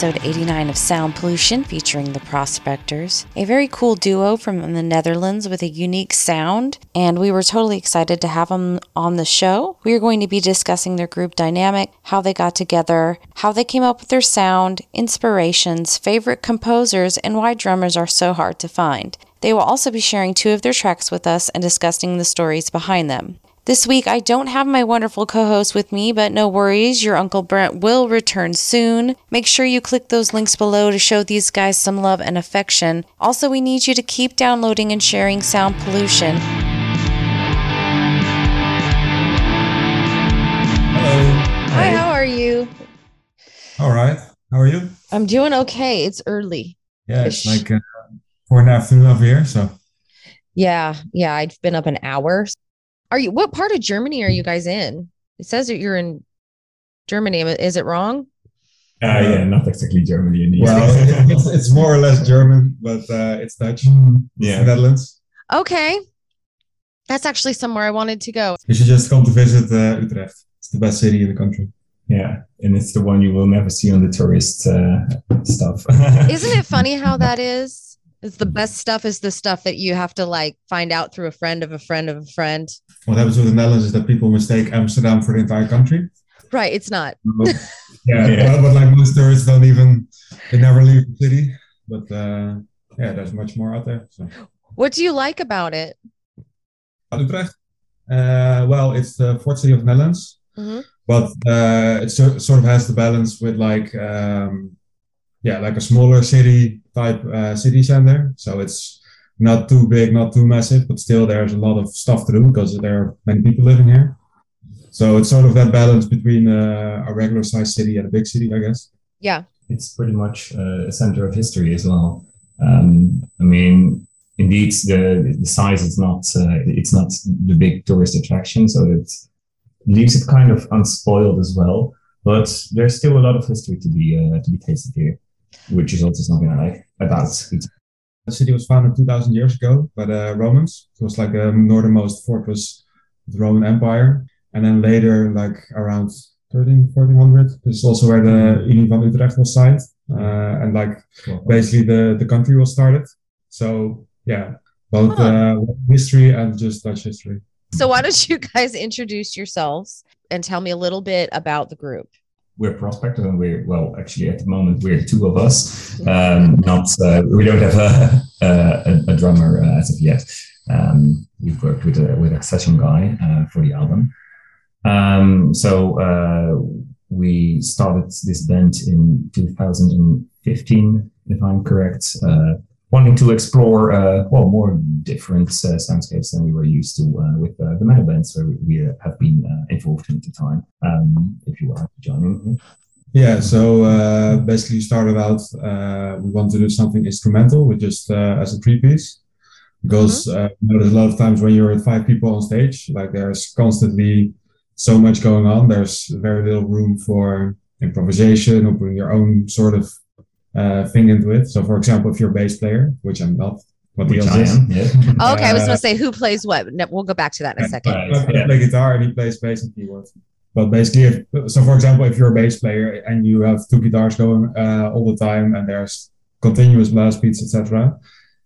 Episode 89 of Sound Pollution featuring the Prospectors, a very cool duo from the Netherlands with a unique sound, and we were totally excited to have them on the show. We are going to be discussing their group dynamic, how they got together, how they came up with their sound, inspirations, favorite composers, and why drummers are so hard to find. They will also be sharing two of their tracks with us and discussing the stories behind them. This week, I don't have my wonderful co host with me, but no worries, your Uncle Brent will return soon. Make sure you click those links below to show these guys some love and affection. Also, we need you to keep downloading and sharing Sound Pollution. Hello. Hi, how are you? All right. How are you? I'm doing okay. It's early. Yeah, it's like uh, four in the afternoon over here. So Yeah, yeah, I've been up an hour. Are you what part of Germany are you guys in? It says that you're in Germany. Is it wrong? Uh, yeah, not exactly Germany in well, it's, it's more or less German, but uh, it's Dutch. yeah. Netherlands. Okay. That's actually somewhere I wanted to go. You should just come to visit uh, Utrecht. It's the best city in the country. Yeah, and it's the one you will never see on the tourist uh, stuff. Isn't it funny how that is? It's the best stuff is the stuff that you have to like find out through a friend of a friend of a friend. What happens with the Netherlands is that people mistake Amsterdam for the entire country. Right. It's not. Yeah, Yeah. But, but like most tourists don't even, they never leave the city. But uh, yeah, there's much more out there. So. What do you like about it? Utrecht. Uh, well, it's the fourth city of the Netherlands, Mhm. but uh, it so, sort of has the balance with like, um, yeah, like a smaller city type uh, city center. So it's not too big, not too massive, but still there's a lot of stuff to do because there are many people living here. So it's sort of that balance between uh, a regular sized city and a big city, I guess. Yeah. it's pretty much uh, a center of history as well. Um, I mean, indeed, the the size is not uh, it's not the big tourist attraction, so it leaves it kind of unspoiled as well. But there's still a lot of history to be uh, to be tasted here, which is also something I like about it. The city was founded 2,000 years ago by the Romans. It was like the northernmost fortress of the Roman Empire. And then later, like around 13, 1400, this is also where the Unie van Utrecht was signed. Uh, and like basically the, the country was started. So yeah, both Huh. uh, history and just Dutch history. So why don't you guys introduce yourselves and tell me a little bit about the group? We're prospectors and we're well actually at the moment we're two of us. Um not uh, we don't have a a, a drummer uh, as of yet. Um we've worked with a with a session guy uh, for the album. Um so uh we started this band in 2015 if i'm correct. Uh wanting to explore uh well more different uh, soundscapes than we were used to uh, with uh, the metal bands where we, we have been uh, involved in at the time um if you are joining Yeah, so uh, basically you started out, uh, we want to do something instrumental with just uh, as a three piece. Because uh, you know, there's a lot of times when you're at five people on stage, like there's constantly so much going on. There's very little room for improvisation or putting your own sort of uh, thing into it. So, for example, if you're a bass player, which I'm not, what which else I is, am. Yeah. Okay, I was Uh, going to say who plays what. No, we'll go back to that in a second. Right, I yeah. play guitar and he plays bass and keyboards. But basically, if, so for example, if you're a bass player and you have two guitars going uh, all the time and there's continuous blast beats, etc.,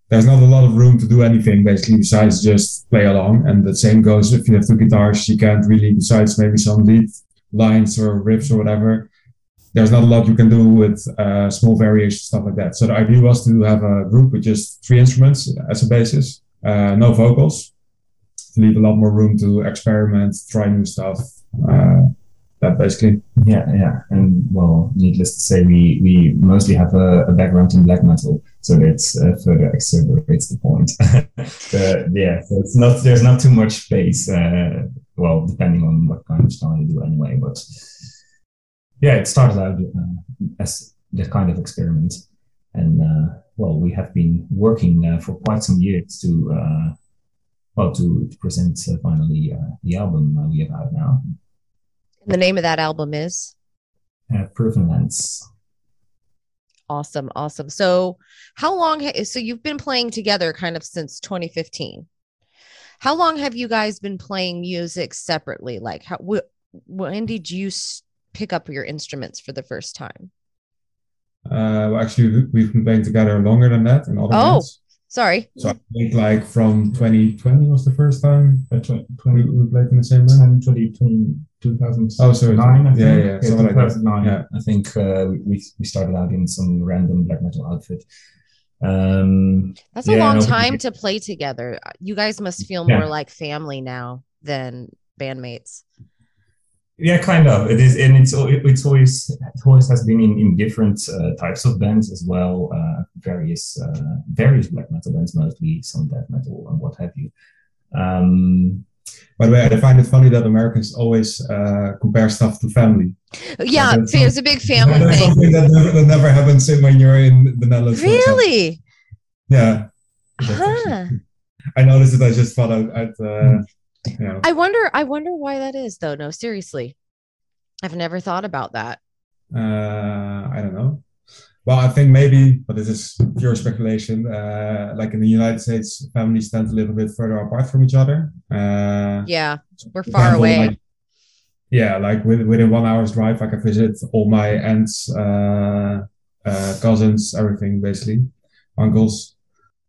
there's not a lot of room to do anything basically besides just play along. And the same goes if you have two guitars, you can't really, besides maybe some lead lines or riffs or whatever, there's not a lot you can do with uh, small variations, stuff like that. So the idea was to have a group with just three instruments as a basis, uh, no vocals, to leave a lot more room to experiment, try new stuff. Uh, that basically. Yeah, yeah, and well, needless to say, we we mostly have a, a background in black metal, so that uh, further accelerates the point. but yeah, so it's not there's not too much space. Uh, well, depending on what kind of style you do, anyway. But yeah, it started out uh, as that kind of experiment, and uh, well, we have been working uh, for quite some years to uh, well to, to present uh, finally uh, the album uh, we have out now, And the name of that album is uh, Proven Lands. awesome, awesome. So, how long? Ha- so you've been playing together kind of since 2015. How long have you guys been playing music separately? Like, how? Wh- when did you s- pick up your instruments for the first time? Uh, well, actually, we've been playing together longer than that in other Oh. bands. Sorry. So I think like from 2020 was the first time Uh, we, 20, we played in the same band. 20, 20, 2009, Oh, sorry. I think. Yeah, yeah, something like that. 2009. Yeah. I think uh, we, we started out in some random black metal outfit. Um, That's a long no, time to play together. You guys must feel Yeah. more like family now than bandmates. Yeah, kind of. It is, and it's it's always it always has been in, in different uh, types of bands as well. Uh, various uh, various black metal bands, mostly some death metal and what have you. Um, By the way, I find it funny that Americans always uh, compare stuff to family. Yeah, that's it's a big family That's thing. something that never, that never happens in when you're in the Netherlands. for example. Really? Yeah, Huh. I noticed it. I just thought I'd, I'd uh, you know, I wonder I wonder why that is though. No, seriously. I've never thought about that. uh, I don't know. Well, I think maybe, but this is pure speculation. Uh, like in the United States, families stand a little bit further apart from each other. Uh, Yeah, we're far away. like- yeah, like with, within one hour's drive, I can visit all my aunts, uh, uh, cousins, everything basically, uncles.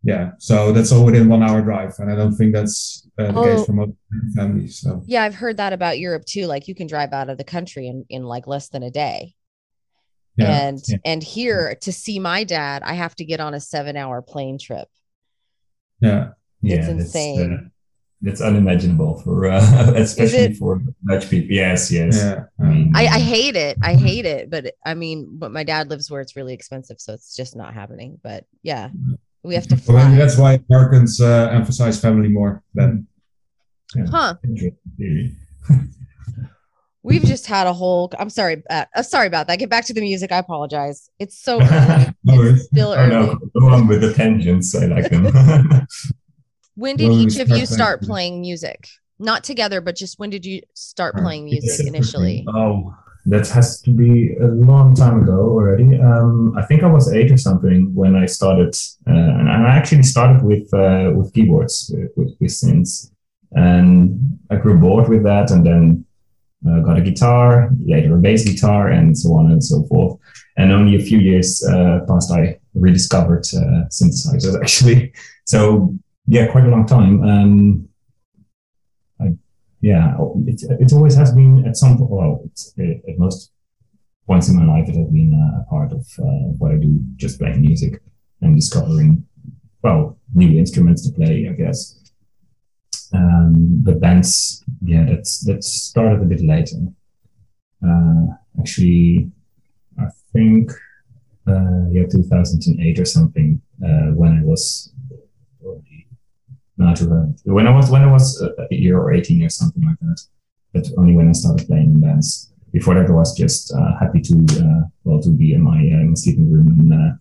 Yeah, so that's all within one hour drive, and I don't think that's uh, the Oh. case for most families. So Yeah, I've heard that about Europe too. Like you can drive out of the country in, in like less than a day. yeah, and yeah. and here to see my dad, I have to get on a seven hour plane trip. yeah, yeah, It's that's, insane. uh, that's unimaginable for uh, especially for Dutch people. Yes, yes. yeah. I mean, I, I hate it. I hate it. But I mean, but my dad lives where it's really expensive, so it's just not happening. But yeah, we have to Well, that's why Americans uh, emphasize family more than Huh. We've just had a whole. I'm sorry. Uh, uh, sorry about that. Get back to the music. I apologize. It's so early. No worries. It's still Oh early. no, go on with the tangents. I like them. When did When each of you start start playing- playing music? Not together, but just when did you start playing music initially? Oh, that has to be a long time ago already. Um, I think I was eight or something when I started, uh, and I actually started with uh, with keyboards with, with, synths, and I grew bored with that, and then uh, got a guitar, later a bass guitar, and so on and so forth. And only a few years uh, past, I rediscovered uh, synthesizers actually. So yeah, quite a long time. Um, yeah, it, it always has been at some well, it's, uh, at most points in my life, it has been a part of uh, what I do, just playing music and discovering, well, new instruments to play, I guess. Um, but bands, yeah, that's that started a bit later. Uh, actually, I think, uh, yeah, 2008 or something, uh, when I was not to when I was when I was a year or eighteen or something like that. But only when I started playing in bands. Before that, I was just uh, happy to uh, well to be in my, uh, my sleeping room and uh,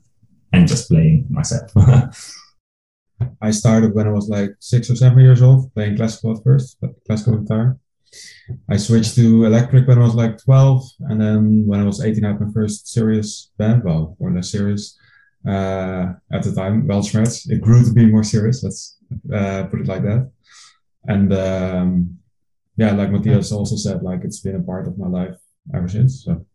and just playing myself. I started when I was like six or seven years old, playing classical at first, classical guitar. I switched to electric when I was like 12, and then when I was 18, I had my first serious band, well, more or less serious. Uh, at the time, Rats. It grew to be more serious, let's uh, put it like that. And um, yeah, like Matthias also said, like it's been a part of my life ever since. So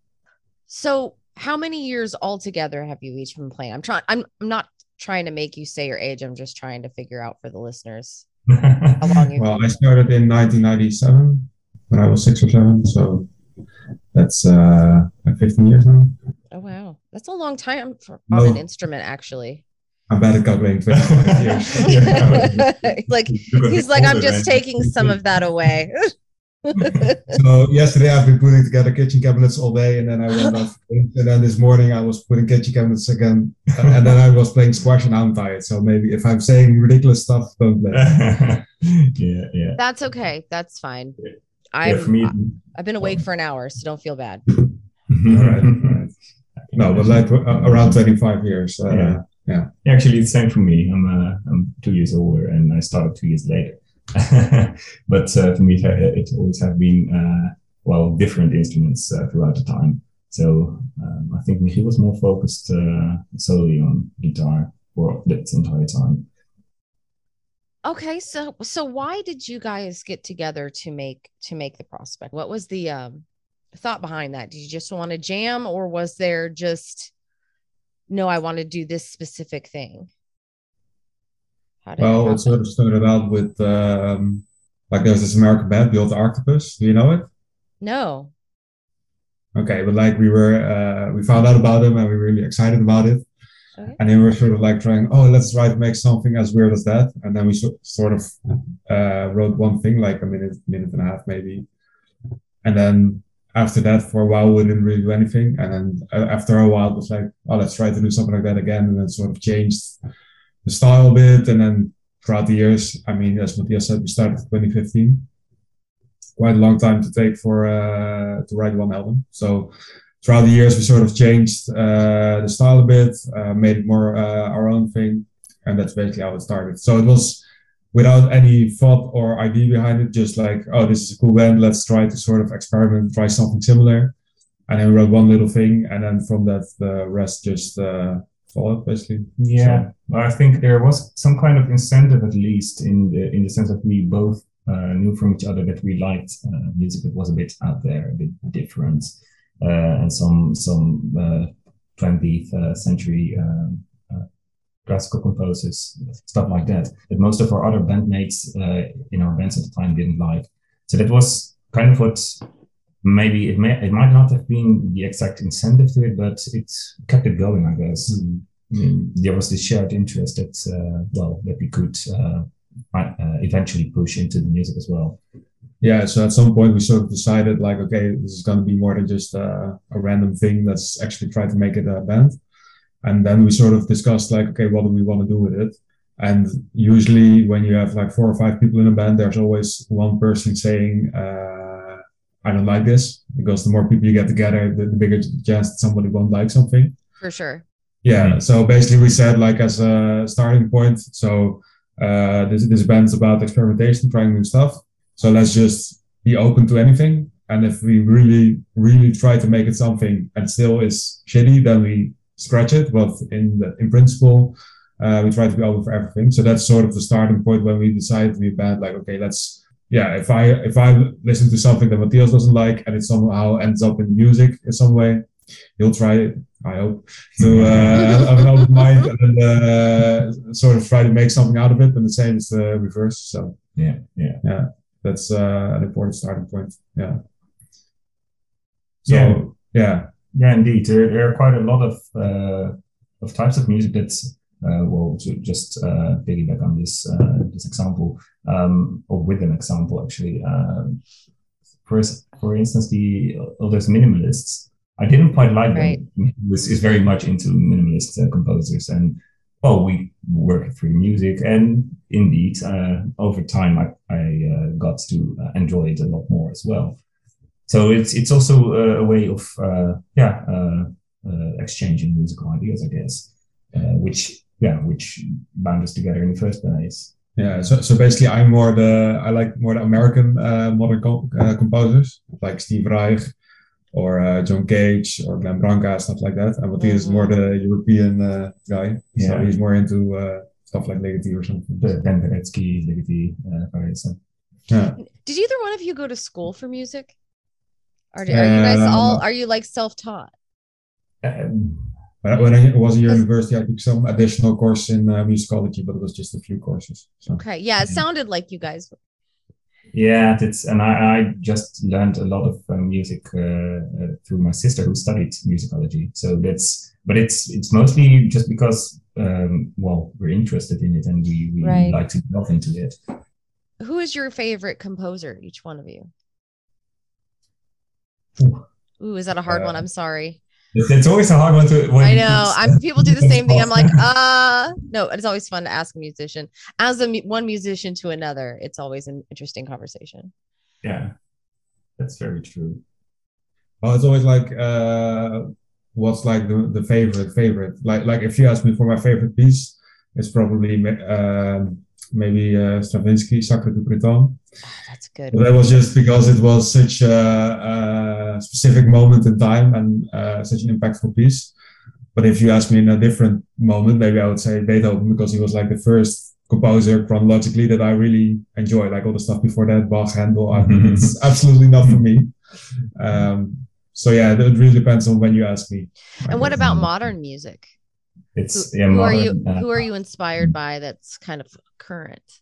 So, how many years altogether have you each been playing? I'm trying. I'm, I'm not trying to make you say your age. I'm just trying to figure out for the listeners how long you. Well, I started in 1997 when I was six or seven, so that's uh, like 15 years now. oh wow, that's a long time for on an instrument, actually. I'm bad at calculating 25 years. Yeah. like he's like, I'm just taking some of that away. So yesterday I've been putting together kitchen cabinets all day, and then I went off. And then this morning I was putting kitchen cabinets again, and then I was playing squash, and I'm tired. So maybe if I'm saying ridiculous stuff, don't play. yeah, yeah. That's okay. That's fine. Yeah, for me, I've been awake for an hour, so don't feel bad. all right, all right. No, but like uh, around 25 years. Uh, Yeah. Yeah, actually, it's same for me. I'm uh, I'm two years older, and I started two years later. but uh, for me, it, it always have been uh, well different instruments uh, throughout the time. So um, I think he was more focused uh, solely on guitar for that entire time. Okay, so so why did you guys get together to make to make the prospect? What was the um thought behind that? Did you just want to jam or was there just no, I want to do this specific thing? How did well, it, sort of started out with um, like there's this American band, Build Octopus. Do you know it? No. Okay, but like we were, uh, we found out about them and we were really excited about it. Okay. And then we were sort of like trying, oh, let's try to make something as weird as that. And then we so, sort of uh, wrote one thing, like a minute, minute and a half maybe. And then after that, for a while, we didn't really do anything. And then uh, after a while, it was like, oh, let's try to do something like that again. And then sort of changed the style a bit. And then throughout the years, I mean, as Matthias said, we started 2015. Quite a long time to take for uh, to write one album. So throughout the years, we sort of changed uh, the style a bit, uh, made it more uh, our own thing, and that's basically how it started. So it was without any thought or idea behind it, just like, oh, this is a cool band. Let's try to sort of experiment, try something similar. And then we wrote one little thing, and then from that, the rest just uh, followed, basically. Yeah, so. I think there was some kind of incentive, at least in the in the sense that we both uh, knew from each other that we liked uh, music that was a bit out there, a bit different, uh, and some some 20th uh, uh, century um, classical composers, stuff like that, that most of our other bandmates uh, in our bands at the time didn't like. So that was kind of what maybe it may it might not have been the exact incentive to it, but it kept it going, I guess. Mm. Mean, there was this shared interest that uh, well that we could uh, uh, eventually push into the music as well. Yeah, so at some point we sort of decided like, okay, this is going to be more than just a random thing. Let's actually try to make it a band. And then we sort of discussed like, okay, what do we want to do with it? And usually when you have like four or five people in a band, there's always one person saying, uh, I don't like this because the more people you get together, the, the bigger chance that somebody won't like something. For sure. Yeah. Mm-hmm. So basically we said like as a starting point, so uh, this, this band's about experimentation, trying new stuff. So let's just be open to anything. And if we really, really try to make it something and still is shitty, then we scratch it. But in the, in principle, uh, we try to be open for everything. So that's sort of the starting point when we decide to be a band. Like, okay, let's yeah. If I if I listen to something that Matthias doesn't like and it somehow ends up in music in some way, he'll try it. I hope to uh, have an open mind and uh, sort of try to make something out of it. And the same is the reverse. So yeah, yeah, yeah. That's uh, an important starting point. Yeah. So yeah. yeah yeah, indeed. There, there are quite a lot of uh, of types of music that's uh, well, to just uh, piggyback on this uh, this example, um, or with an example actually. Um, for for instance, the all those minimalists, I didn't quite like right. them. This is very much into minimalist uh, composers, and well, we work through music, and indeed, uh, over time, I I uh, got to uh, enjoy it a lot more as well so it's it's also a, way of uh, yeah uh, uh, exchanging musical ideas, I guess, which yeah which bound us together in the first place. Yeah, so, so basically, I'm more the I like more the American uh, modern co- uh, composers like Steve Reich or uh, John Cage or Glenn Branca stuff like that. And Matthias mm-hmm. is more the European guy, yeah. so he's more into stuff like Ligeti or something. The Ben Paderewski, Ligeti, uh, Yeah. Did either one of you go to school for music? Are, are you guys all are you like self-taught? Um, when I was at university, I took some additional course in uh, musicology, but it was just a few courses. So. Okay, yeah, it sounded like you guys. Yeah, it's and I, I just learned a lot of uh, music uh, uh, through my sister who studied musicology. So that's, but it's it's mostly just because um, well we're interested in it and we, we right. like to delve into it. Who is your favorite composer? Each one of you. Ooh, is that a hard uh, one? I'm sorry. It's always a hard one to. I know. I'm people do the same thing. I'm like, uh no. It's always fun to ask a musician. As a one musician to another, it's always an interesting conversation. Yeah, that's very true. Well, it's always like, uh what's like the, the favorite favorite? Like like if you ask me for my favorite piece, it's probably um, maybe uh, Stravinsky, Sacre du Printemps. Oh, that's good. But that was just because it was such a, a specific moment in time and uh, such an impactful piece. But if you ask me in a different moment, maybe I would say Beethoven because he was like the first composer chronologically that I really enjoy. Like all the stuff before that, Bach, Handel. I mean, it's absolutely not for me. Um, so yeah, it really depends on when you ask me. And what about modern music? It's Who, yeah, who are you? uh, Who are you inspired by? That's kind of current,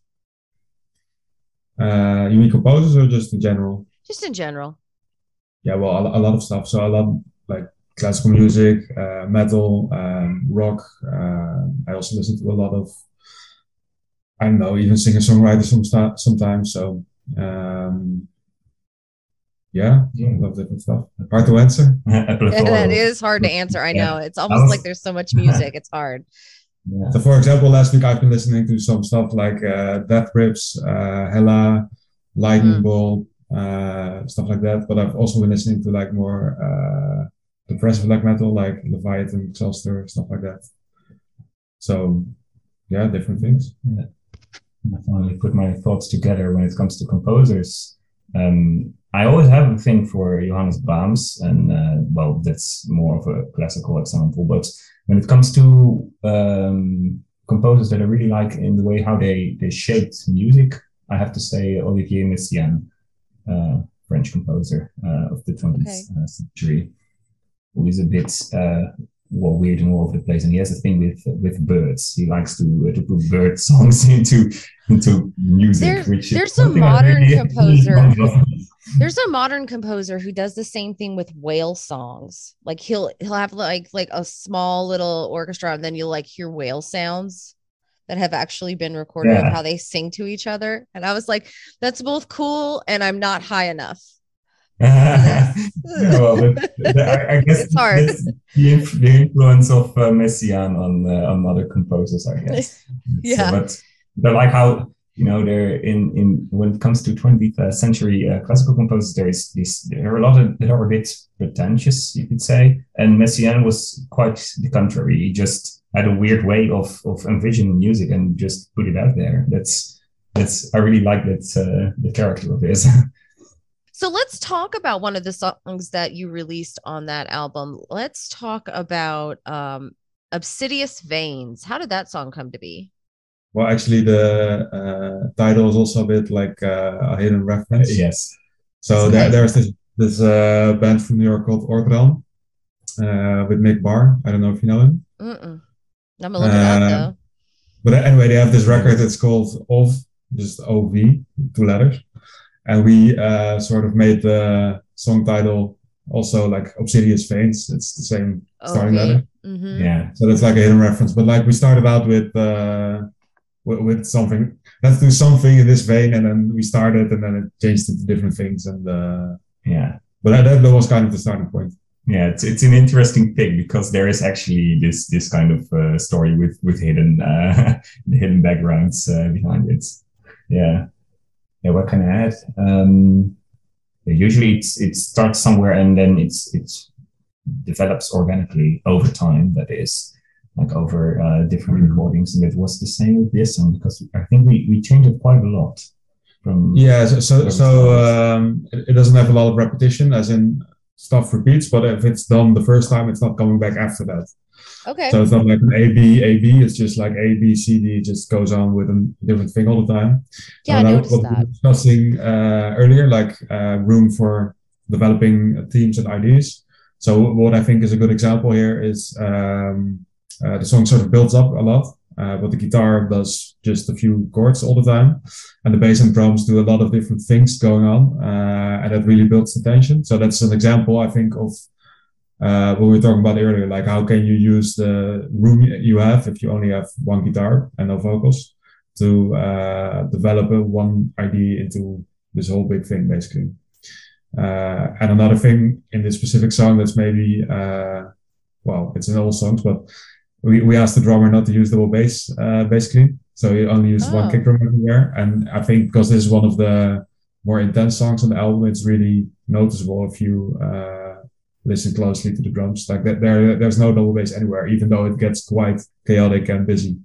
Uh, you mean composers or just in general? just in general. Yeah, well, a, a lot of stuff. So I love like classical music, uh, metal, um, rock. Uh, I also listen to a lot of, I don't know, even singer songwriters some sta- sometimes. So um, yeah, Yeah. a lot of different stuff. Hard to answer. a plethora that of- is hard to answer. I Yeah. know. It's almost like there's so much music. It's hard. Yeah. So, for example, last week I've been listening to some stuff like uh, Death Grips, uh, Hella, Lightning Mm. Bolt, uh, stuff like that. But I've also been listening to like more uh, depressive black metal, like Leviathan, Xasthur, stuff like that. So, yeah, different things. Yeah. I finally put my thoughts together when it comes to composers. Um, I always have a thing for Johannes Brahms, and uh, well, that's more of a classical example. But when it comes to um, composers that I really like in the way how they they shaped music, I have to say Olivier Messiaen, uh, French composer uh, of the 20th Okay. uh, century, who is a bit uh, well weird and all over the place, and he has a thing with with birds. He likes to uh, to put bird songs into into music. There- which is there's a modern really- composer really who- love. There's a modern composer who does the same thing with whale songs. Like he'll he'll have like like a small little orchestra, and then you'll like hear whale sounds that have actually been recorded of how they sing to each other. And I was like, that's both cool and I'm not high enough. Yeah, well, but- but I, I guess the, the influence of uh, Messiaen on uh, on other composers, I guess. Yeah. So, but but like how you know they're in in when it comes to 20th century uh, classical composers, there is this there are a lot of that are a bit pretentious, you could say, and Messiaen was quite the contrary. He just had a weird way of of envisioning music and just put it out there. That's that's I really like that uh, the character of his. So let's talk about one of the songs that you released on that album. Let's talk about um Obsidious Veins. How did that song come to be? Well, actually, the uh, title is also a bit like uh, a hidden reference. yes. So there, there's this this uh, band from New York called Orthrelm uh, with Mick Barr. I don't know if you know him. Mm-mm. I'm gonna look it Um, though. But anyway, they have this record. It's called OV, just OV, two letters. And we uh, sort of made the song title also like Obsidious Veins. It's the same starting letter. Mm-hmm. Yeah. So that's like a hidden reference. But like we started out with uh, with, with something. Let's do something in this vein, and then we started, and then it changed into different things. And uh, Yeah. but that, that was kind of the starting point. Yeah, it's, it's an interesting thing because there is actually this this kind of uh, story with with hidden uh, hidden backgrounds uh, behind it. Yeah, yeah. What can I add? Um, usually, it's it starts somewhere and then it's it's develops organically over time. That is like over uh, different recordings, and it was the same with this one because I think we we changed it quite a lot. From Yeah. So so, so um, it, it doesn't have a lot of repetition, as in stuff repeats. But if it's done the first time, it's not coming back after that. Okay. So it's not like an A B A B. It's just like A B C D. It just goes on with a different thing all the time. yeah, I And noticed what we were discussing uh, earlier, like uh, room for developing themes and ideas. So what I think is a good example here is um, uh, the song sort of builds up a lot, uh, but the guitar does just a few chords all the time, and the bass and drums do a lot of different things going on, uh, and that really builds the tension. So that's an example, I think, of uh, what we were talking about earlier, like how can you use the room you have if you only have one guitar and no vocals to uh, develop a one idea into this whole big thing, basically. Uh, and another thing in this specific song that's maybe, uh, well, it's in all songs, but we, we asked the drummer not to use double bass, uh, basically. So he only used Oh. one kick drum everywhere. And I think because this is one of the more intense songs on the album, it's really noticeable if you uh, listen closely to the drums. Like that, there, there's no double bass anywhere, even though it gets quite chaotic and busy.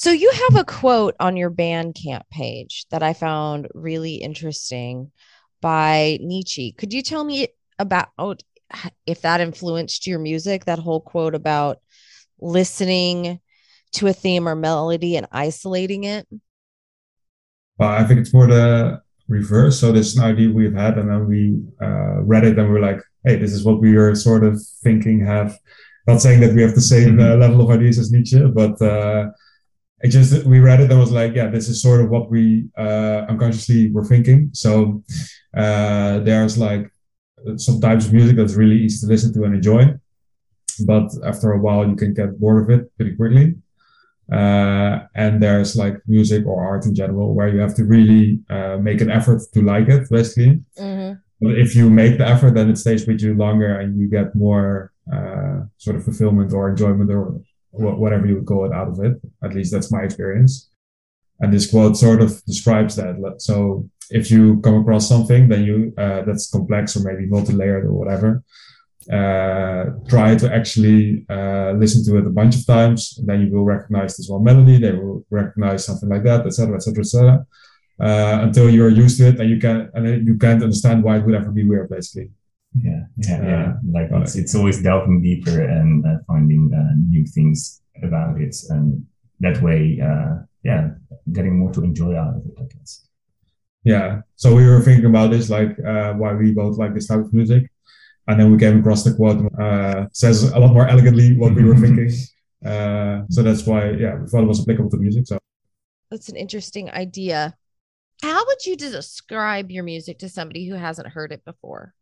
So you have a quote on your Bandcamp page that I found really interesting by Nietzsche. Could you tell me about if that influenced your music? That whole quote about listening to a theme or melody and isolating it. Well, I think it's more the reverse. So this is an idea we've had, and then we uh, read it, and we we're like, "Hey, this is what we are sort of thinking." Have not saying that we have the same uh, mm-hmm. level of ideas as Nietzsche, but uh, it just we read it and was like, yeah, this is sort of what we uh, unconsciously were thinking. So uh, there's like some types of music that's really easy to listen to and enjoy, but after a while you can get bored of it pretty quickly. Uh, and there's like music or art in general where you have to really uh, make an effort to like it, basically. Mm-hmm. But if you make the effort, then it stays with you longer and you get more uh, sort of fulfillment or enjoyment or whatever you would call it out of it. At least that's my experience. And this quote sort of describes that. So if you come across something, then you uh, that's complex or maybe multi-layered or whatever, uh, try to actually uh, listen to it a bunch of times. Then you will recognize this one melody. They will recognize something like that, etc., etc., etc. Until you're used to it, and you can and you can't understand why it would ever be weird, basically. Yeah, yeah, yeah. Like it's, it's always delving deeper and uh, finding uh, new things about it, and that way, uh, yeah, getting more to enjoy out of it, I guess. Yeah. So we were thinking about this, like uh, why we both like this type of music, and then we came across the quote. Uh, says a lot more elegantly what we were thinking. Uh, so that's why, yeah, we thought it was applicable to music. So that's an interesting idea. How would you describe your music to somebody who hasn't heard it before?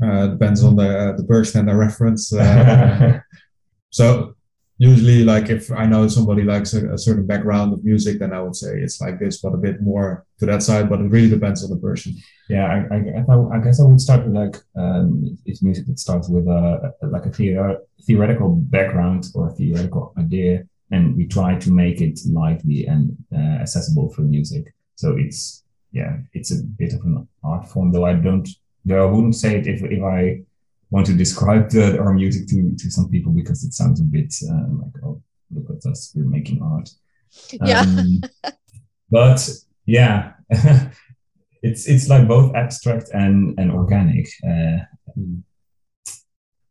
Uh, depends on the the person and the reference. Uh, so usually, like if I know somebody likes a, a, certain background of music, then I would say it's like this, but a bit more to that side. But it really depends on the person. Yeah, I, I, I guess I would start with like um, it's music that starts with a, like a theor- theoretical background or a theoretical idea, and we try to make it lively and uh, accessible for music. So it's yeah, it's a bit of an art form, though I don't though I wouldn't say it if, if I want to describe the, our music to, to some people because it sounds a bit uh, like, oh, look at us, we're making art. Yeah. Um, but yeah, it's it's like both abstract and and organic. Uh,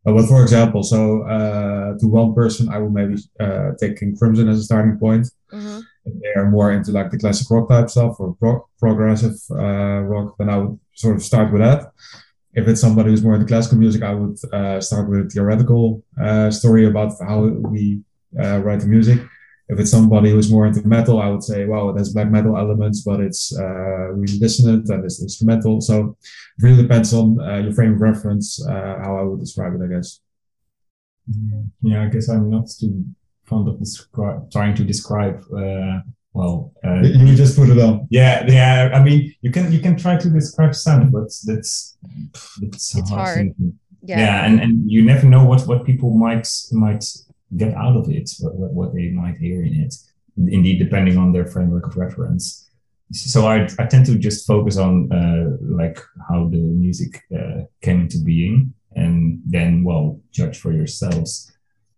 but for example, so uh, to one person, I will maybe uh, take King Crimson as a starting point. Mm-hmm. They are more into like the classic rock type stuff or pro- progressive uh, rock, then I would sort of start with that. If it's somebody who's more into classical music, I would uh, start with a theoretical uh, story about how we uh, write the music. If it's somebody who's more into metal, I would say, wow, it has black metal elements, but it's uh, really dissonant and it's instrumental. So it really depends on uh, your frame of reference, uh, how I would describe it, I guess. Yeah, I guess I'm not too fond of descri- trying to describe well uh, you just put it on. Yeah yeah i mean you can you can try to describe sound but that's that's it's hard, yeah. yeah and and you never know what what people might might get out of it what, what, what they might hear in it. Indeed depending on their framework of reference. So I, I tend to just focus on uh, like how the music uh, came into being and then well judge for yourselves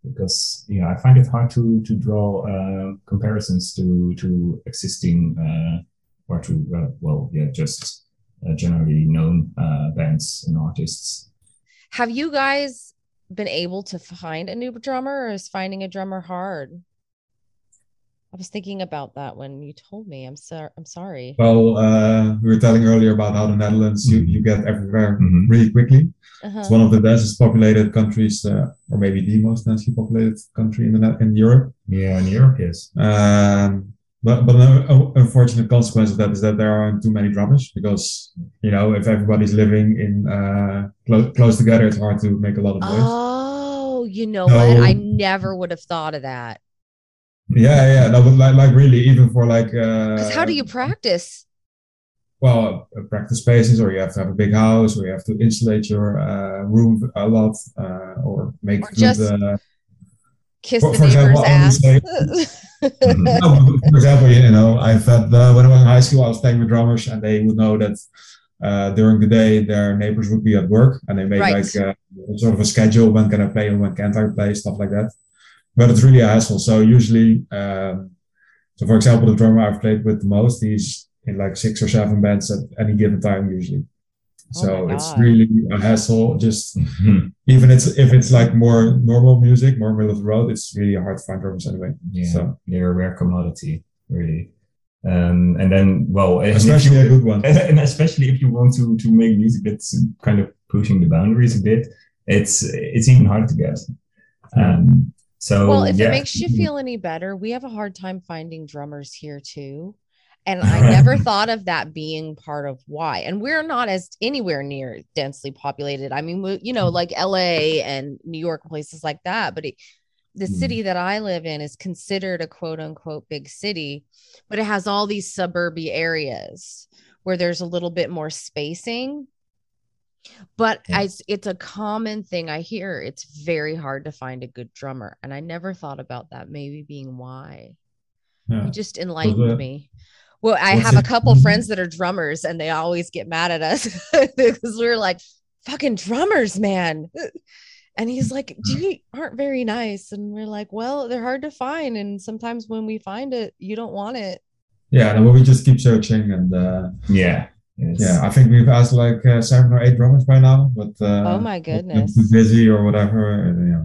because you know I find it hard to to draw uh, comparisons to to existing uh, or to uh, well yeah just uh, generally known uh, bands and artists. Have you guys been able to find a new drummer, or is finding a drummer hard? I was thinking about that when you told me. I'm sorry. I'm sorry. Well, uh, we were telling earlier about how the Netherlands mm-hmm. you, you get everywhere mm-hmm. really quickly. Uh-huh. It's one of the densest populated countries, uh, or maybe the most densely populated country in the in Europe. Yeah, in Europe, yes. Um, but but an unfortunate consequence of that is that there aren't too many drummers because you know if everybody's living in uh, clo- close together, it's hard to make a lot of noise. Oh, you know so, what? I never would have thought of that. Yeah, yeah. No, but like, like really, even for like. Uh, how do you practice? Well, uh, practice spaces, or you have to have a big house, or you have to insulate your uh, room a lot, uh, or make or just uh, kiss for, the for neighbor's example, ass. Say, no, for example, you know, I've had uh, when I was in high school, I was playing with drummers, and they would know that uh, during the day their neighbors would be at work, and they made right. like uh, sort of a schedule when can I play and when can't I play, stuff like that but it's really a hassle. So usually, um, So, for example, the drummer I've played with the most, he's in like six or seven bands at any given time usually. Oh So my it's really a hassle. Just Mhm. even it's if it's like more normal music, more middle of the road, it's really hard to find drummers anyway. Yeah, So they're a rare commodity, really. Um, and then, well, especially you- a good one. and especially if you want to to make music that's kind of pushing the boundaries a bit, it's it's even harder to get. Um, so well, if yeah. it makes you feel any better, we have a hard time finding drummers here too. And I never thought of that being part of why. And we're not as anywhere near densely populated. I mean, we, you know, like LA and New York, places like that. But it, the Hmm. city that I live in is considered a quote unquote big city, but it has all these suburby areas where there's a little bit more spacing. But Yeah. I, it's a common thing I hear. It's very hard to find a good drummer. And I never thought about that maybe being why. Yeah. You just enlightened uh, me. Well, I what's have a couple friends that are drummers and they always get mad at us because we're like, fucking drummers, man. And he's like, you aren't very nice. And we're like, well, they're hard to find. And sometimes when we find it, you don't want it. Yeah, and we just keep searching, and uh, yeah, it's- yeah, I think we've asked like uh, seven or eight drummers by now, but uh, oh my goodness. too busy or whatever. And, yeah.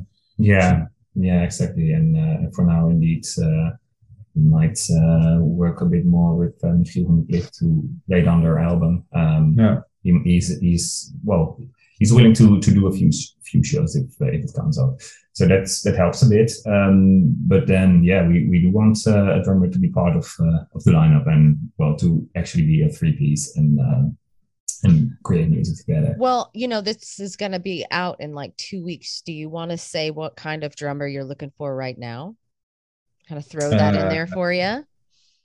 yeah, yeah, exactly. And uh, for now, indeed, uh, we might uh, work a bit more with uh, Michiel van der Plicht to lay down their album. Um, Yeah. he, he's he's well, he's willing to to do a few few shows if uh, if it comes up. So that's that helps a bit. Um, but then yeah, we, we do want uh, a drummer to be part of uh, of the lineup and well to actually be a three piece and um, and create music together. Well, you know, this is going to be out in like two weeks. Do you want to say what kind of drummer you're looking for right now? Kind of throw that in Uh, there for you.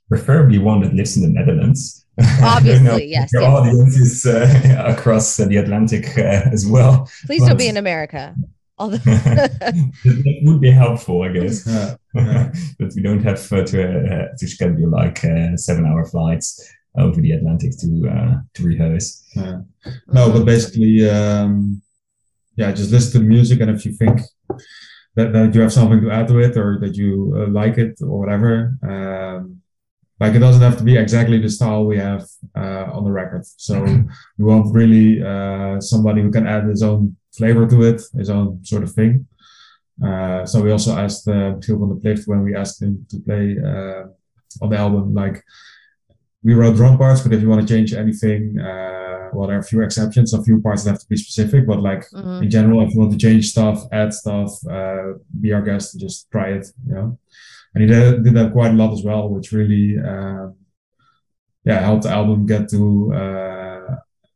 Preferably one that lives in the Netherlands. Obviously, yes, Your yes. audience is uh, across uh, the Atlantic uh, as well. Please don't be in America. Although, that would be helpful, I guess. Yeah, yeah. that we don't have uh, to uh, to schedule like uh, seven hour flights over the Atlantic to uh, to rehearse. yeah. No, but basically, um, yeah, just listen to the music, and if you think that, that you have something to add to it, or that you uh, like it, or whatever, um, like it doesn't have to be exactly the style we have uh, on the record. So we want really uh, somebody who can add his own flavor to it, his own sort of thing. Uh, so we also asked uh, Michiel van der Plicht when we asked him to play uh, on the album, like we wrote drum parts, but if you want to change anything, uh, well, there are a few exceptions, a few parts that have to be specific, but like Mhm. in general, if you want to change stuff, add stuff, uh, be our guest, just try it, you know. And he did, did that quite a lot as well, which really, um, yeah, helped the album get to, uh,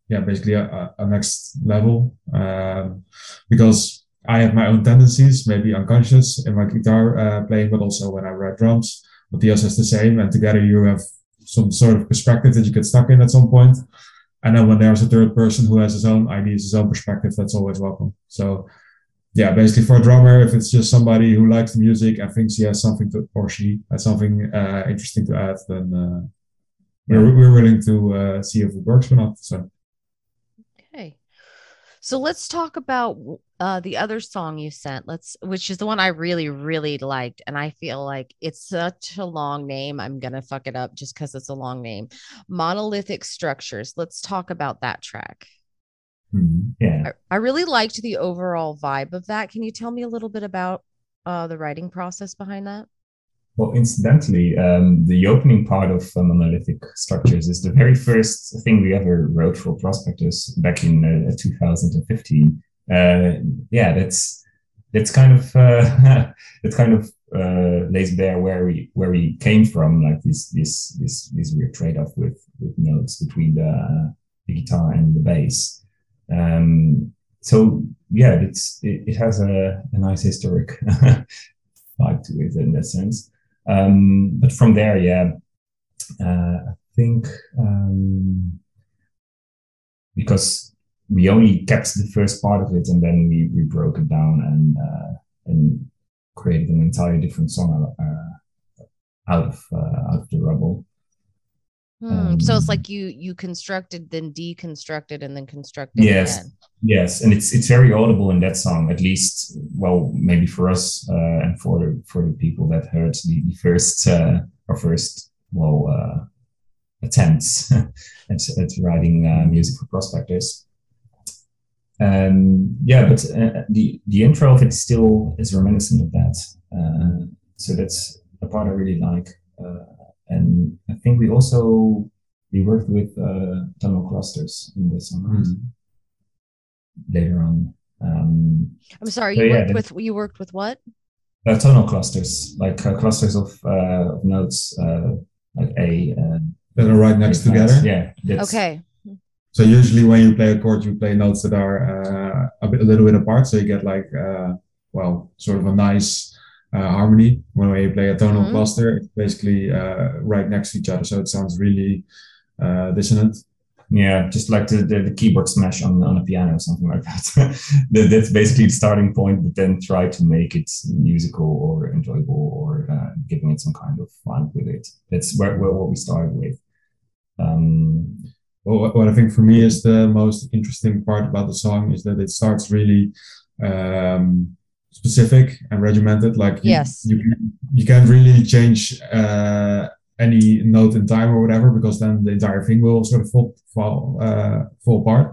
yeah, basically a, a- next level. Um, because I have my own tendencies, maybe unconscious in my guitar uh, playing, but also when I write drums. But Matthias has the same, and together you have some sort of perspective that you get stuck in at some point. And then when there's a third person who has his own ideas, his own perspective, that's always welcome. So, yeah, basically for a drummer, if it's just somebody who likes the music and thinks he has something to, or she has something uh, interesting to add, then uh, we're, we're willing to uh, see if it works or not. So, Okay. So let's talk about uh, the other song you sent. Let's, which is the one I really, really liked, and I feel like it's such a long name. I'm gonna fuck it up just because it's a long name. Monolithic structures. Let's talk about that track. Hmm. Yeah. I, I really liked the overall vibe of that. Can you tell me a little bit about uh, the writing process behind that? Well, incidentally, um, the opening part of uh, monolithic structures is the very first thing we ever wrote for prospectors back in uh, 2015. Uh, yeah, that's that's kind of uh, that kind of uh, lays bare where we where we came from, like this this this this weird trade off with with notes between the, the guitar and the bass. Um, so yeah, it's it, it has a, a nice historic vibe to it in that sense. Um, but from there, yeah, uh, I think um, because we only kept the first part of it and then we, we broke it down and uh, and created an entirely different song uh, out of uh, out of the rubble. Hmm, so it's Um, like you you constructed, then deconstructed, and then constructed Yes. again. Yes, and it's it's very audible in that song. At least, well, maybe for us uh, and for for the people that heard the, the first uh, our first well uh, attempts at, at writing uh, music for prospectors. Um, yeah, but uh, the the intro of it still is reminiscent of that. Uh, so that's a part I really like. Uh, and I think we also we worked with uh, tonal clusters in the song Mhm. later on. Um, I'm sorry, you yeah, worked then- with you worked with what? uh, tonal clusters, like uh, clusters of, uh, of notes, uh, like A. Uh, That are right next A flat. together. Yeah. That's, Okay. So usually when you play a chord, you play notes that are uh, a bit, a little bit apart, so you get like, uh, well, sort of a nice harmony. When you play a tonal Mhm. cluster, it's basically uh, right next to each other, so it sounds really uh, dissonant. Yeah, just like the, the, the keyboard smash on, on a piano or something like that. That- That's basically the starting point, but then try to make it musical or enjoyable or uh, giving it some kind of fun with it. That's where, where what we started with. Um, Well, what, what I think for me is the most interesting part about the song is that it starts really um, specific and regimented. Like you, Yes. you can- you can't really change uh, any note in time or whatever because then the entire thing will sort of fall fall uh, fall apart.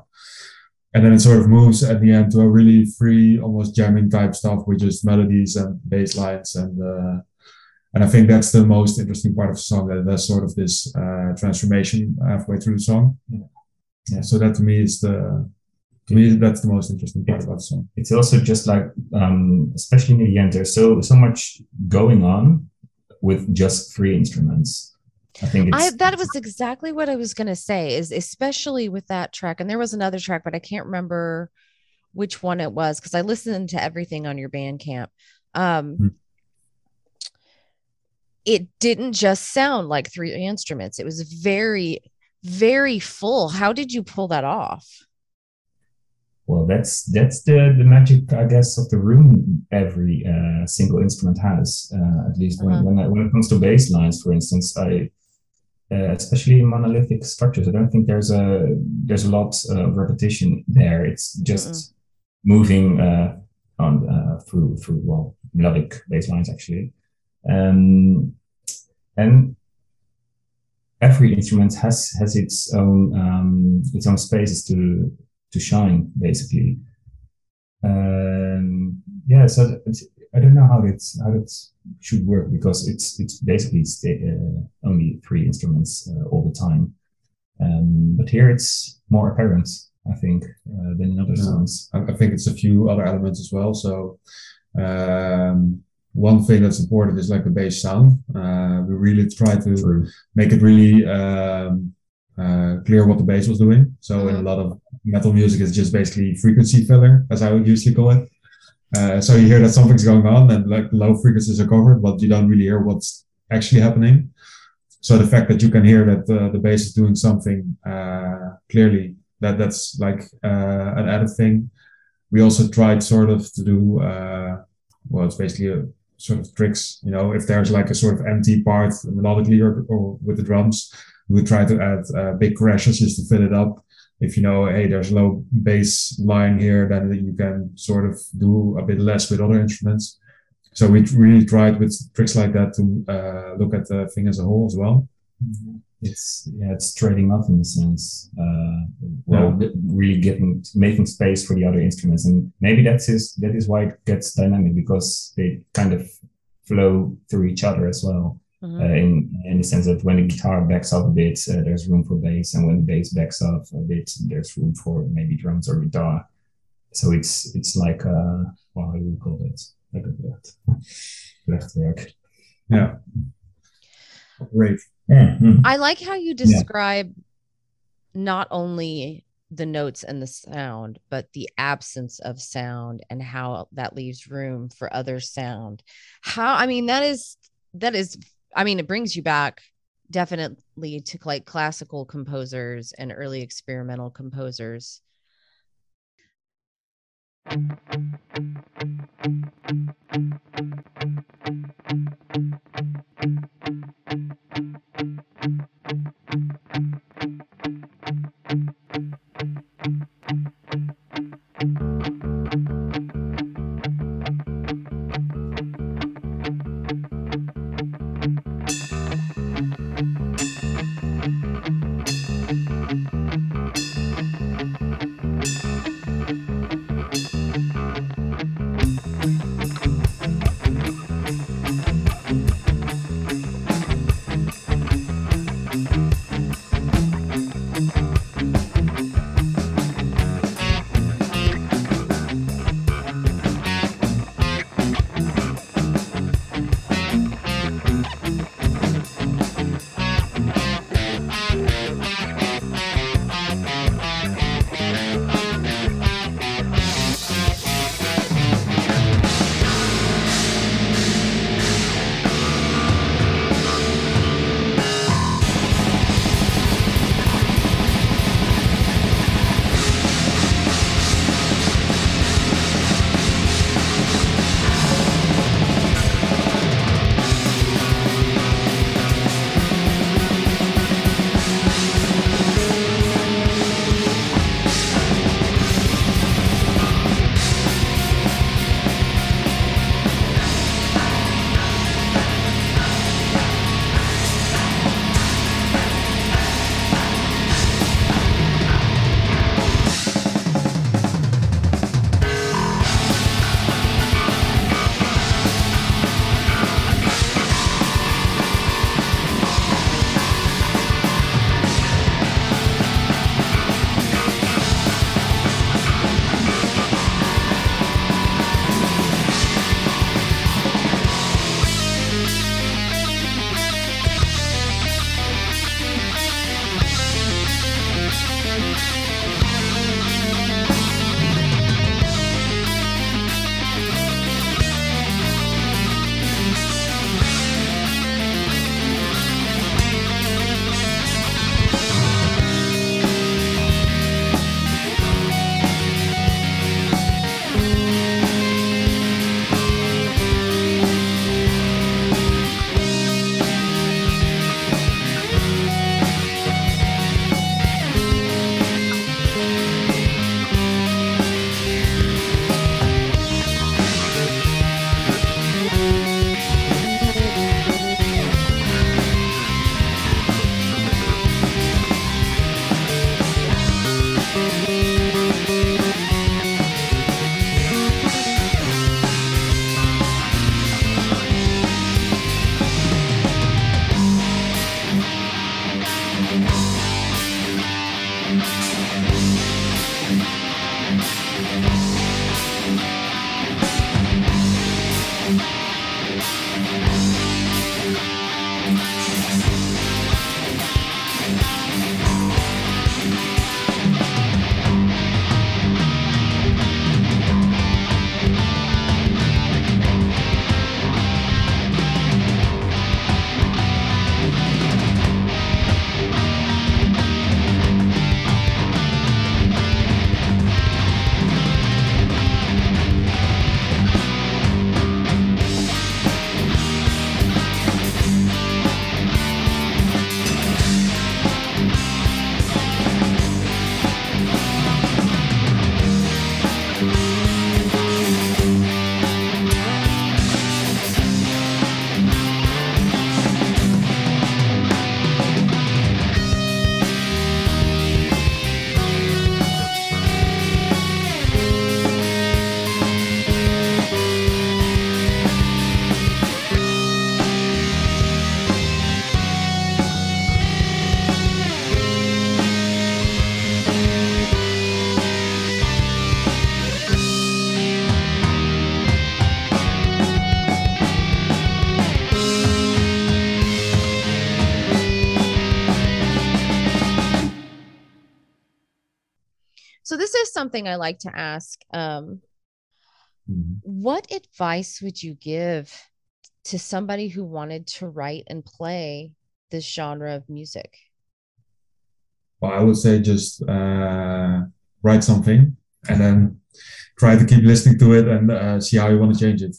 And then it sort of moves at the end to a really free, almost jamming type stuff with just melodies and bass lines and uh, and I think that's the most interesting part of the song that there's sort of this uh, transformation halfway through the song. Yeah. So that to me is the to me that's the most interesting part about the song. it's also just like, um, especially near the end, there's so so much going on with just three instruments. I think I that was exactly what I was gonna say, is especially with that track, and there was another track, but I can't remember which one it was because I listened to everything on your Bandcamp. Um Hmm. it didn't just sound like three instruments, it was very, very full. How did you pull that off? Well, that's that's the the magic, I guess, of the room. Every uh, single instrument has, uh, at least when Uh-huh. when, I, when it comes to bass lines, for instance, I uh, especially in monolithic structures, I don't think there's a there's a lot of repetition there. It's just moving uh, on uh, through through well melodic bass lines actually, um, and every instrument has has its own um, its own spaces to to shine basically um yeah so i don't know how that's how that should work because it's it's basically uh, only three instruments uh, all the time um but here it's more apparent i think uh, than in other Yeah. songs I, I think it's a few other elements as well. So um, one thing that's important is like the bass sound. Uh, we really try to True. make it really um, uh, clear what the bass was doing. So in a lot of metal music, it's just basically frequency filler, as I would usually call it. Uh, so you hear that something's going on and like low frequencies are covered, but you don't really hear what's actually happening. So the fact that you can hear that uh, the bass is doing something uh, clearly, that that's like uh, an added thing. We also tried sort of to do, uh, well, it's basically a sort of tricks. You know, if there's like a sort of empty part melodically or, or with the drums, we try to add uh, big crashes just to fill it up. If you know, hey, there's low bass line here, then you can sort of do a bit less with other instruments. So we really tried with tricks like that to uh, look at the thing as a whole as well. it's yeah it's trading off in a sense uh well really getting making space for the other instruments and maybe that's is that is why it gets dynamic because they kind of flow through each other as well Uh, in in the sense that when the guitar backs up a bit uh, there's room for bass and when the bass backs up a bit there's room for maybe drums or guitar so it's it's like uh well, how do you call it like a brecht brechtwerk Yeah. Great. Mhm. I like how you describe not only the notes and the sound, but the absence of sound and how that leaves room for other sound. How, I mean, that is, that is, I mean, it brings you back definitely to like classical composers and early experimental composers. Something I like to ask. Um, Mhm. what advice would you give to somebody who wanted to write and play this genre of music? Well, I would say just uh, write something and then try to keep listening to it and uh, see how you want to change it.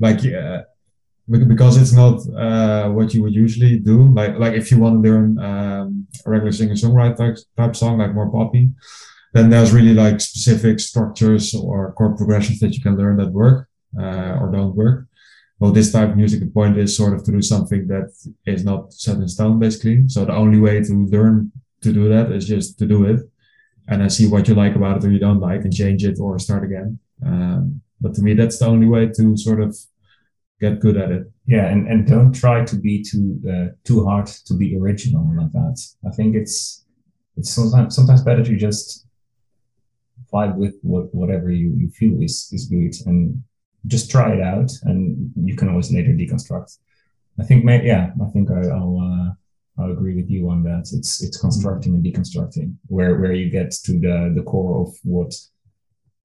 Like, uh, because it's not uh, what you would usually do. Like, like if you want to learn um, a regular singer-songwriter type, type song, like more poppy, then there's really like specific structures or chord progressions that you can learn that work uh, or don't work. Well, this type of music, the point is sort of to do something that is not set in stone, basically. So the only way to learn to do that is just to do it and then see what you like about it or you don't like and change it or start again. Um, but to me, that's the only way to sort of get good at it. Yeah, and, and don't try to be too uh, too hard to be original like that. I think it's it's sometimes sometimes better to just vibe with what whatever you, you feel is is good and just try it out and you can always later deconstruct. I think yeah, I think I, I'll uh, I'll agree with you on that. It's it's constructing and deconstructing where where you get to the the core of what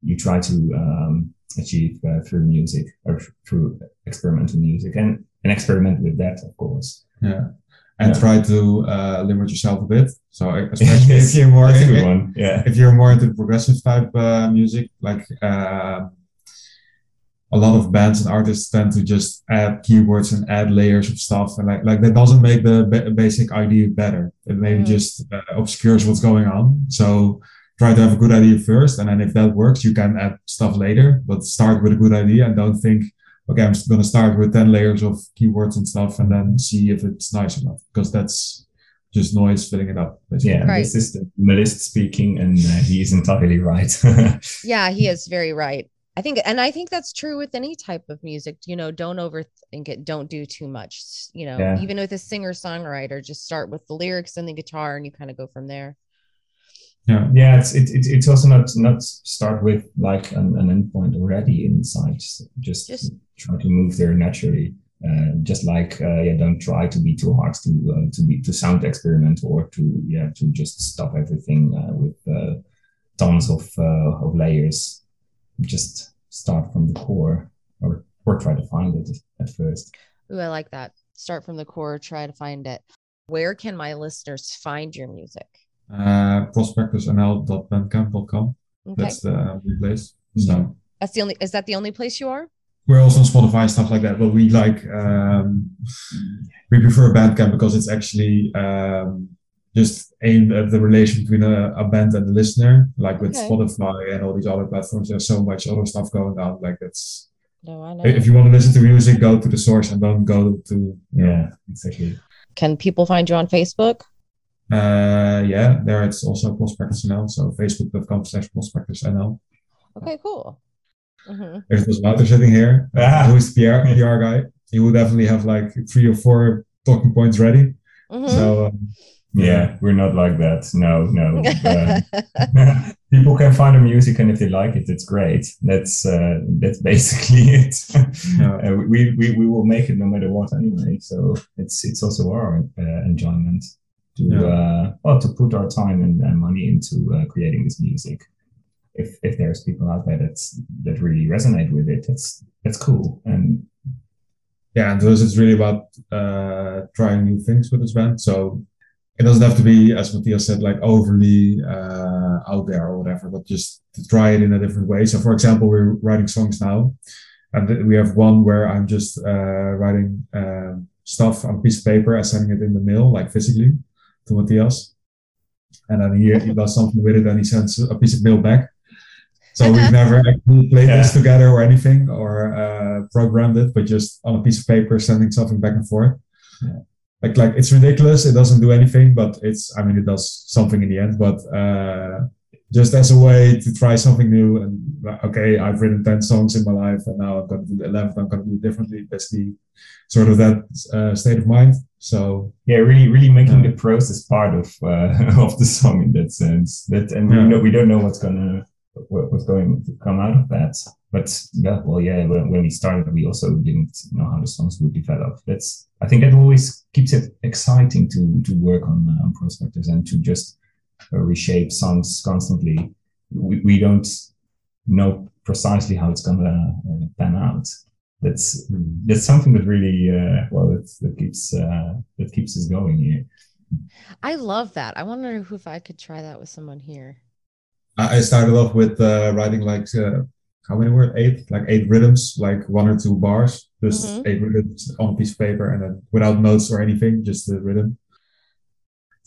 you try to um, achieve uh, through music or through experimental music and and experiment with that of course. Yeah. And Yeah. try to uh, limit yourself a bit. So especially Yes, if you're more That's a good one. Yeah. if you're more into progressive type uh, music, like uh, a lot of bands and artists tend to just add keywords and add layers of stuff, and like like that doesn't make the ba- basic idea better. It maybe Mm. just uh, obscures what's going on. So try to have a good idea first, and then if that works, you can add stuff later. But start with a good idea and don't think, okay, I'm going to start with ten layers of keywords and stuff, and then see if it's nice enough, because that's just noise filling it up. basically. Yeah, Right. this is the minimalist speaking, and uh, he is entirely right. Yeah, he is very right. I think, and I think that's true with any type of music. You know, don't overthink it. Don't do too much. You know, Yeah. even with a singer songwriter, just start with the lyrics and the guitar, and you kind of go from there. Yeah. yeah, it's it, it, it's also not not start with like an, an endpoint already inside. Just, Just- try to move there naturally. Uh, just like uh, yeah, don't try to be too hard to uh, to be to sound experiment or to yeah to just stop everything uh, with uh, tons of uh, of layers. Just start from the core or or try to find it at first. Ooh, I like that. Start from the core, try to find it. Where can my listeners find your music? Uh, prospectorsnl.bandcamp.com. Okay. That's the only place. So. That's the only is that the only place you are? we're also on Spotify and stuff like that. But we like um, we prefer Bandcamp because it's actually um, just aimed at the relation between a, a band and the listener. Like with Okay. Spotify and all these other platforms, there's so much other stuff going on. Like it's No, I know. if you want to listen to music, go to the source and don't go to Yeah, exactly. Can people find you on Facebook? Uh, yeah, there it's also Prospectors NL. So facebook.com slash Prospectors NL. Okay, cool. Mhm. If it was Wouter sitting here, Ah. who's the PR, PR guy, he would definitely have like three or four talking points ready. Mhm. So um, Yeah, we're not like that. No, no. Uh, people can find the music, and if they like it, it's great. That's uh, that's basically it. Yeah. Uh, we, we we will make it no matter what anyway. So it's it's also our uh, enjoyment to Yeah. uh, well to put our time and, and money into uh, creating this music. If if there's people out there that's that really resonate with it, that's that's cool. And yeah, and thus it's really about uh, trying new things with this band. So it doesn't have to be, as Matthias said, like overly uh, out there or whatever, but just to try it in a different way. So, for example, we're writing songs now, and we have one where I'm just uh, writing um stuff on a piece of paper and sending it in the mail, like physically, to Matthias. And then he, he does something with it, and he sends a piece of mail back. So we've never actually played this together or anything, or uh, programmed it, but just on a piece of paper, sending something back and forth. Yeah. Like, like it's ridiculous. It doesn't do anything, but it's. I mean, it does something in the end. But uh, just as a way to try something new, and like, okay, I've written ten songs in my life, and now I'm going to do the eleventh. I'm going to do it differently. Basically, sort of that uh, state of mind. So yeah, really, really making the process part of uh, of the song in that sense. That and Yeah. we know we don't know what's gonna what, what's going to come out of that. But yeah, well, yeah, when, when we started, we also didn't know how the songs would develop. That's I think that always keeps it exciting to to work on uh, on prospectors and to just reshape songs constantly. we, we don't know precisely how it's going to uh, pan out. That's that's something that really uh, well that, that keeps uh, that keeps us going here. I love that. I wonder if I could try that with someone here. I I started off with uh, writing like uh, how many words? Eight, like eight rhythms, like one or two bars, just Mhm. eight rhythms on a piece of paper, and then without notes or anything, just the rhythm.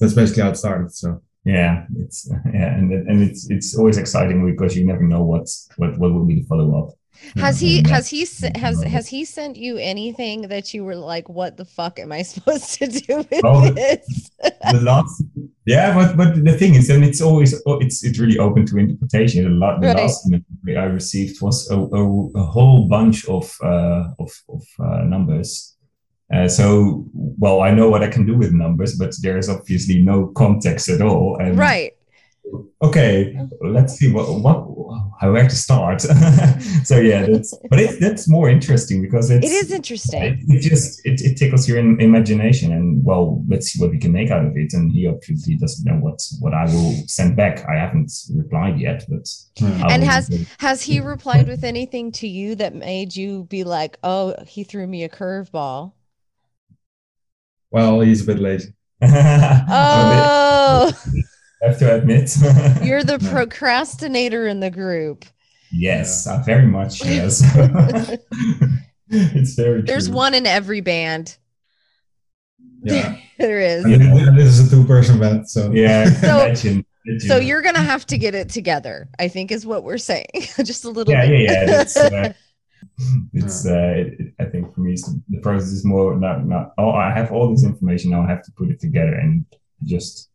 That's basically how it started. So Yeah, it's yeah, and and it's it's always exciting because you never know what's what what will be the follow up. Has he has he has has he sent you anything that you were like, what the fuck am I supposed to do with Oh, this? the last yeah but but the thing is and it's always oh, it's it's really open to interpretation the, la- the Right. last i received was a, a, a whole bunch of uh of, of uh, numbers uh, so well i know what i can do with numbers but there is obviously no context at all and right. okay let's see what what how where to start so yeah that's but it, that's more interesting because it's It is interesting. it, it just it, it tickles your im- imagination and well let's see what we can make out of it and he obviously doesn't know what what i will send back i haven't replied yet but yeah. And will- has- Has he replied with anything to you that made you be like, oh, he threw me a curveball? Well, he's a bit lazy. Oh, I have to admit you're the No. procrastinator in the group. yes uh, very much yes it's very There's true. one in every band. Yeah, There is. and, this- this is a two-person band, so yeah So- imagine, imagine. So you're gonna have to get it together. I think is what we're saying. Just a little yeah bit. yeah yeah that's uh, it's uh it, it- i think for me it's the, the process is more not not oh i have all this information now i have to put it together and just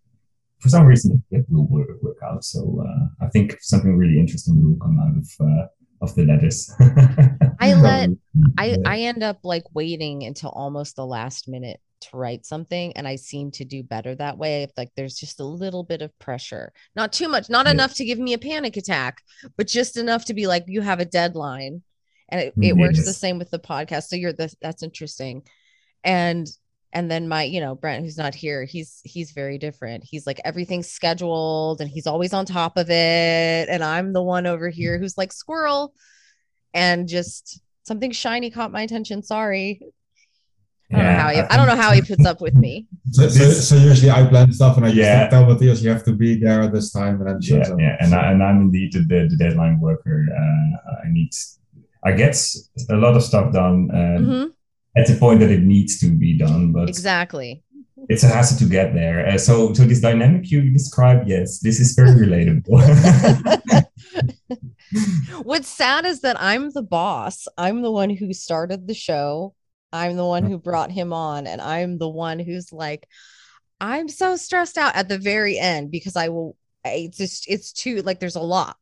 for some reason it will work, work out so uh, i think something really interesting will come out of uh, of the letters I let I I end up like waiting until almost the last minute to write something and I seem to do better that way if like there's just a little bit of pressure. Not too much, not Yeah. enough to give me a panic attack, but just enough to be like you have a deadline. And it, it works the same with the podcast. So you're the that's interesting. And and then my, you know, Brent, who's not here, he's he's very different. He's like everything's scheduled and he's always on top of it. And I'm the one over here who's like squirrel and just something shiny caught my attention. Sorry. I don't know how he I don't know how he puts up with me. so, so, so usually I plan stuff and I just Yeah. tell Matthias you have to be there at this time and then yeah, shows yeah, and I, and I'm indeed the, the, the deadline worker. Uh, I need, I get a lot of stuff done uh, Mhm, at the point that it needs to be done, but Exactly. it's a hassle to get there. Uh, so, so this dynamic you describe, yes, this is very relatable. What's sad is that I'm the boss. I'm the one who started the show. I'm the one who brought him on, and I'm the one who's like, I'm so stressed out at the very end because I will. It's just it's too like there's a lot.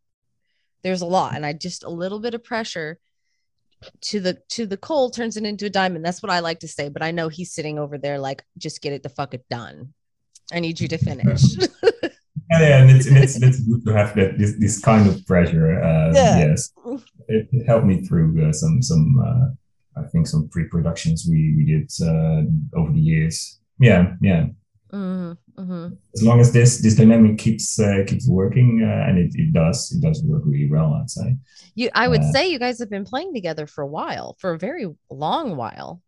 There's a lot, and I just a little bit of pressure to the to the coal turns it into a diamond. That's what I like to say. But I know he's sitting over there like, just get it the fuck it done. I need you to finish. yeah, and it's, and it's, it's good to have that this, this kind of pressure. Uh, Yeah. Yes, it, it helped me through uh, some some uh, I think some pre-productions we we did uh, over the years. Yeah, yeah. Mhm, mhm. As long as this this dynamic keeps uh, keeps working, uh, and it, it does it does work really well, I'd say. You, I would Uh, say you guys have been playing together for a while, for a very long while.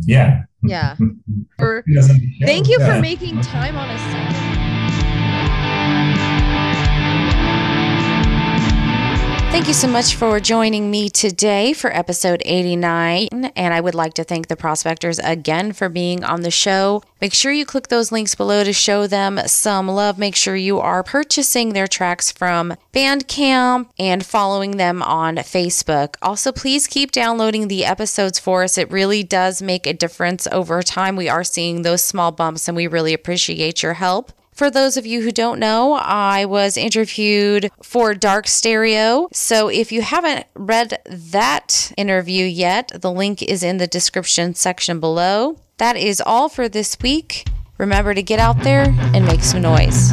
Yeah. Yeah. For Yes, on the show. thank you Yeah. for making time on a Saturday. Thank you so much for joining me today for episode 89. And I would like to thank the prospectors again for being on the show. Make sure you click those links below to show them some love. Make sure you are purchasing their tracks from Bandcamp and following them on Facebook. Also, please keep downloading the episodes for us. It really does make a difference over time. We are seeing those small bumps and we really appreciate your help. For those of you who don't know, I was interviewed for Dark Stereo. So if you haven't read that interview yet, the link is in the description section below. That is all for this week. Remember to get out there and make some noise.